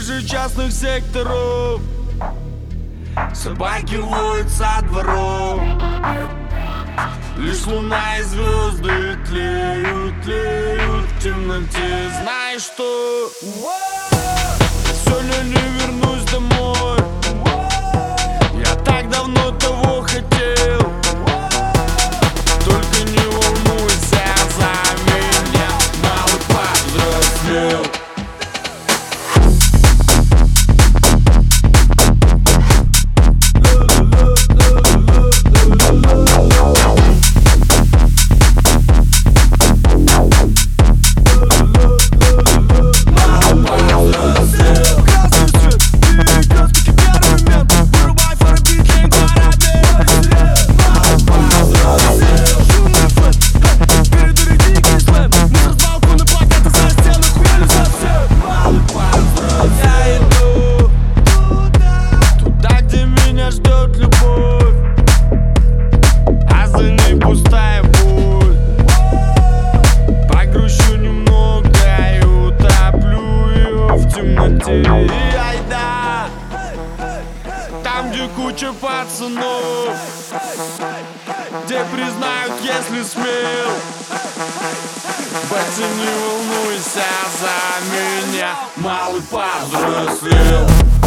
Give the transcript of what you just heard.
Квартиры частных секторов. Собаки воют со дворов. Лишь луна и звезды тлеют, тлеют в темноте. Знаешь что? Сегодня не вернусь домой айда! Там, где куча пацанов Где признают, если смел. Батя, не волнуйся за меня Малый повзрослел